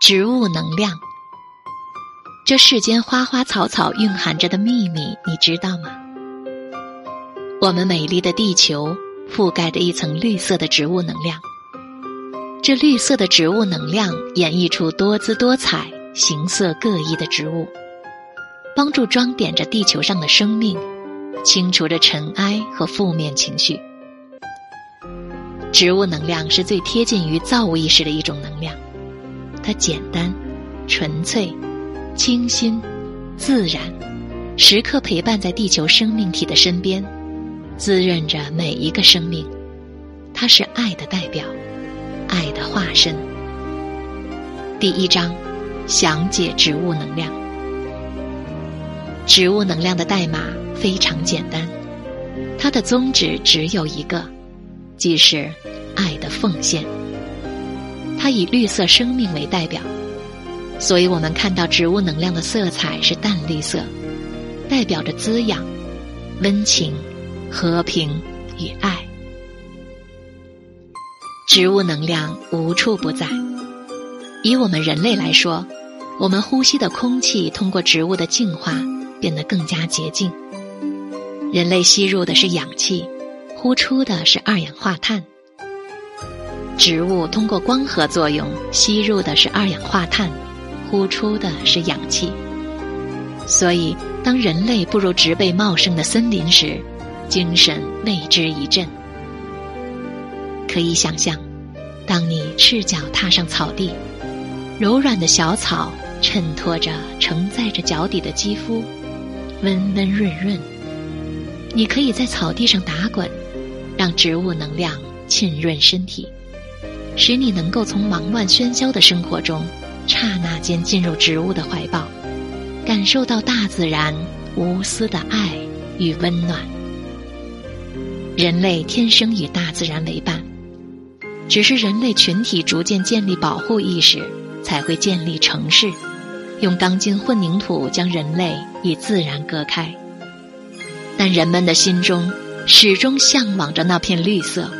植物能量，这世间花花草草蕴含着的秘密，你知道吗？我们美丽的地球覆盖着一层绿色的植物能量，这绿色的植物能量演绎出多姿多彩、形色各异的植物，帮助装点着地球上的生命，清除着尘埃和负面情绪。植物能量是最贴近于造物意识的一种能量。它简单、纯粹、清新、自然，时刻陪伴在地球生命体的身边，滋润着每一个生命。它是爱的代表，爱的化身。第一章，详解植物能量。植物能量的代码非常简单，它的宗旨只有一个，即是爱的奉献。它以绿色生命为代表，所以我们看到植物能量的色彩是淡绿色，代表着滋养、温情、和平与爱。植物能量无处不在。以我们人类来说，我们呼吸的空气通过植物的净化变得更加洁净。人类吸入的是氧气，呼出的是二氧化碳。植物通过光合作用吸入的是二氧化碳，呼出的是氧气。所以，当人类步入植被茂盛的森林时，精神为之一振。可以想象，当你赤脚踏上草地，柔软的小草衬托着、承载着脚底的肌肤，温温润润。你可以在草地上打滚，让植物能量浸润身体。使你能够从忙乱喧嚣的生活中，刹那间进入植物的怀抱，感受到大自然无私的爱与温暖。人类天生与大自然为伴，只是人类群体逐渐建立保护意识，才会建立城市，用钢筋混凝土将人类与自然隔开。但人们的心中始终向往着那片绿色。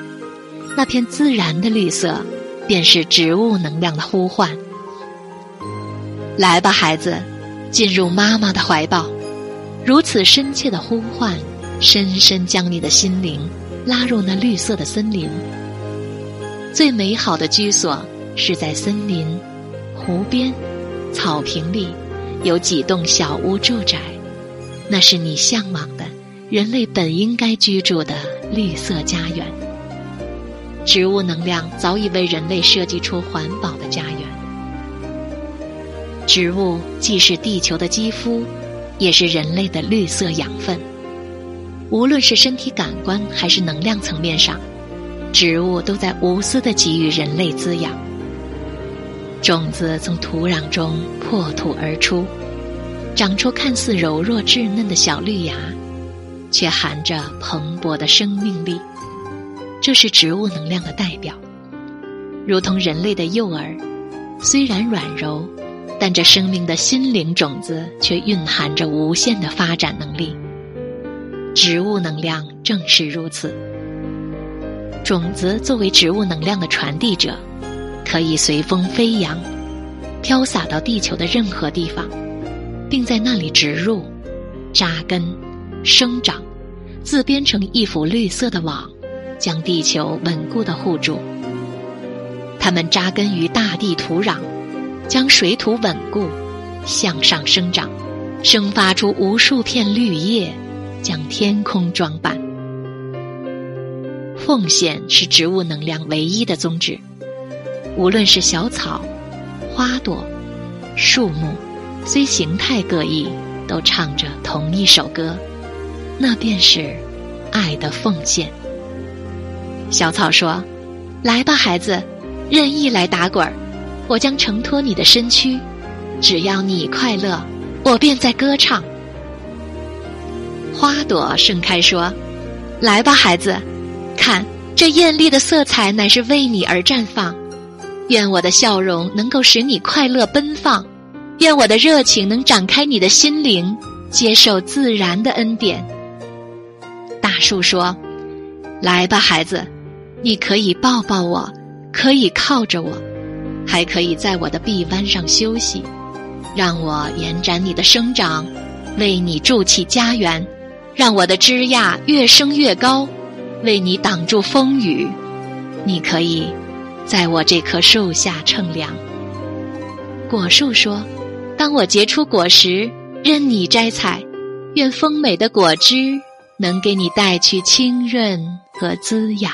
那片自然的绿色，便是植物能量的呼唤。来吧，孩子，进入妈妈的怀抱。如此深切的呼唤，深深将你的心灵拉入那绿色的森林。最美好的居所是在森林、湖边、草坪里，有几栋小屋住宅，那是你向往的人类本应该居住的绿色家园。植物能量早已为人类设计出环保的家园。植物既是地球的肌肤，也是人类的绿色养分。无论是身体感官还是能量层面上，植物都在无私的给予人类滋养。种子从土壤中破土而出，长出看似柔弱稚嫩的小绿芽，却含着蓬勃的生命力。这是植物能量的代表，如同人类的幼儿，虽然软柔，但这生命的心灵种子却蕴含着无限的发展能力。植物能量正是如此。种子作为植物能量的传递者，可以随风飞扬，飘洒到地球的任何地方，并在那里植入、扎根、生长，自编成一幅绿色的网。将地球稳固的护住，它们扎根于大地土壤，将水土稳固，向上生长，生发出无数片绿叶，将天空装扮。奉献是植物能量唯一的宗旨。无论是小草、花朵、树木，虽形态各异，都唱着同一首歌，那便是爱的奉献。小草说：“来吧，孩子，任意来打滚儿，我将承托你的身躯。只要你快乐，我便在歌唱。”花朵盛开说：“来吧，孩子，看这艳丽的色彩乃是为你而绽放。愿我的笑容能够使你快乐奔放，愿我的热情能展开你的心灵，接受自然的恩典。”大树说：“来吧，孩子。”你可以抱抱我，可以靠着我，还可以在我的臂弯上休息，让我延展你的生长，为你筑起家园，让我的枝桠越升越高，为你挡住风雨。你可以在我这棵树下乘凉。果树说：“当我结出果实，任你摘采，愿丰美的果汁能给你带去清润和滋养。”